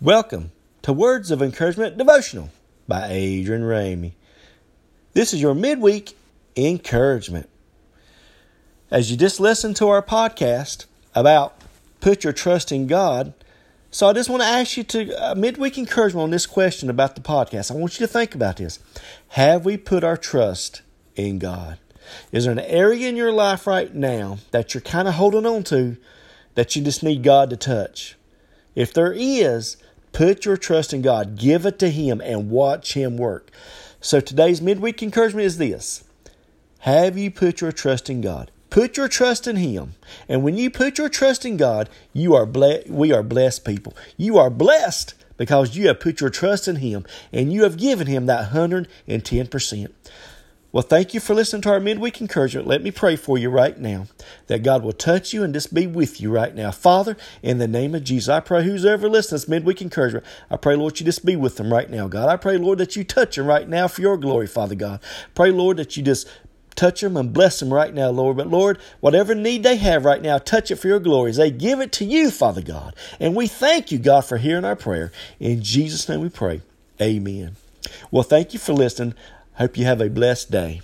Welcome to Words of Encouragement Devotional by Adrian Ramey. This is your midweek encouragement. As you just listened to our podcast about put your trust in God, so I just want to ask you to uh, midweek encouragement on this question about the podcast. I want you to think about this. Have we put our trust in God? Is there an area in your life right now that you're kind of holding on to that you just need God to touch? If there is, Put your trust in God, give it to Him, and watch Him work. So today's midweek encouragement is this Have you put your trust in God? Put your trust in Him. And when you put your trust in God, you are ble- we are blessed people. You are blessed because you have put your trust in Him and you have given Him that 110%. Well, thank you for listening to our midweek encouragement. Let me pray for you right now that God will touch you and just be with you right now. Father, in the name of Jesus, I pray who's ever listening to this midweek encouragement, I pray, Lord, you just be with them right now, God. I pray, Lord, that you touch them right now for your glory, Father God. Pray, Lord, that you just touch them and bless them right now, Lord. But Lord, whatever need they have right now, touch it for your glory. They give it to you, Father God. And we thank you, God, for hearing our prayer. In Jesus' name we pray. Amen. Well, thank you for listening. Hope you have a blessed day.